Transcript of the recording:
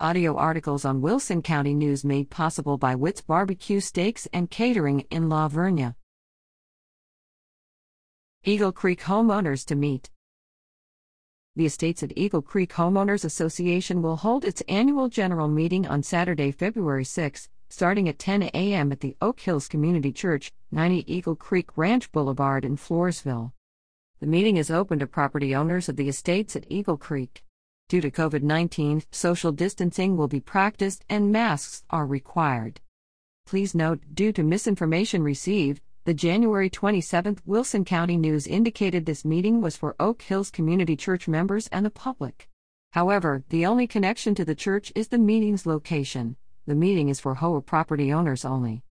Audio articles on Wilson County News made possible by Witt's Barbecue Steaks and Catering in La Vernia. Eagle Creek homeowners to meet. The Estates at Eagle Creek Homeowners Association will hold its annual general meeting on Saturday, February 6, starting at 10 a.m. at the Oak Hills Community Church, 90 Eagle Creek Ranch Boulevard in Floresville. The meeting is open to property owners of the estates at Eagle Creek. Due to COVID 19, social distancing will be practiced and masks are required. Please note, due to misinformation received, the January 27 Wilson County News indicated this meeting was for Oak Hills Community Church members and the public. However, the only connection to the church is the meeting's location. The meeting is for HOA property owners only.